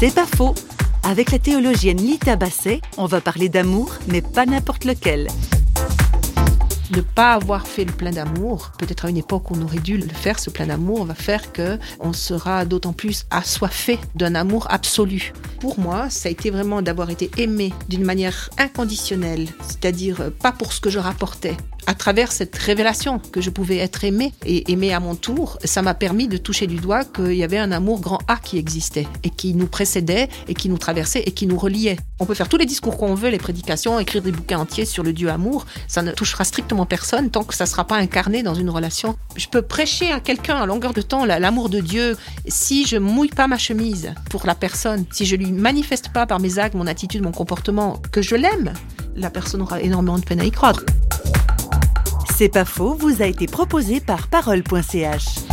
C'est pas faux. Avec la théologienne Lita Basset, on va parler d'amour, mais pas n'importe lequel. Ne pas avoir fait le plein d'amour, peut-être à une époque où on aurait dû le faire, ce plein d'amour va faire que on sera d'autant plus assoiffé d'un amour absolu. Pour moi, ça a été vraiment d'avoir été aimé d'une manière inconditionnelle, c'est-à-dire pas pour ce que je rapportais, à travers cette révélation que je pouvais être aimé et aimé à mon tour, ça m'a permis de toucher du doigt qu'il y avait un amour grand A qui existait et qui nous précédait et qui nous traversait et qui nous reliait. On peut faire tous les discours qu'on veut, les prédications, écrire des bouquins entiers sur le Dieu amour, ça ne touchera strictement personne tant que ça ne sera pas incarné dans une relation. Je peux prêcher à quelqu'un à longueur de temps l'amour de Dieu si je mouille pas ma chemise pour la personne, si je lui manifeste pas par mes actes, mon attitude, mon comportement que je l'aime, la personne aura énormément de peine à y croire. C'est pas faux, vous a été proposé par parole.ch.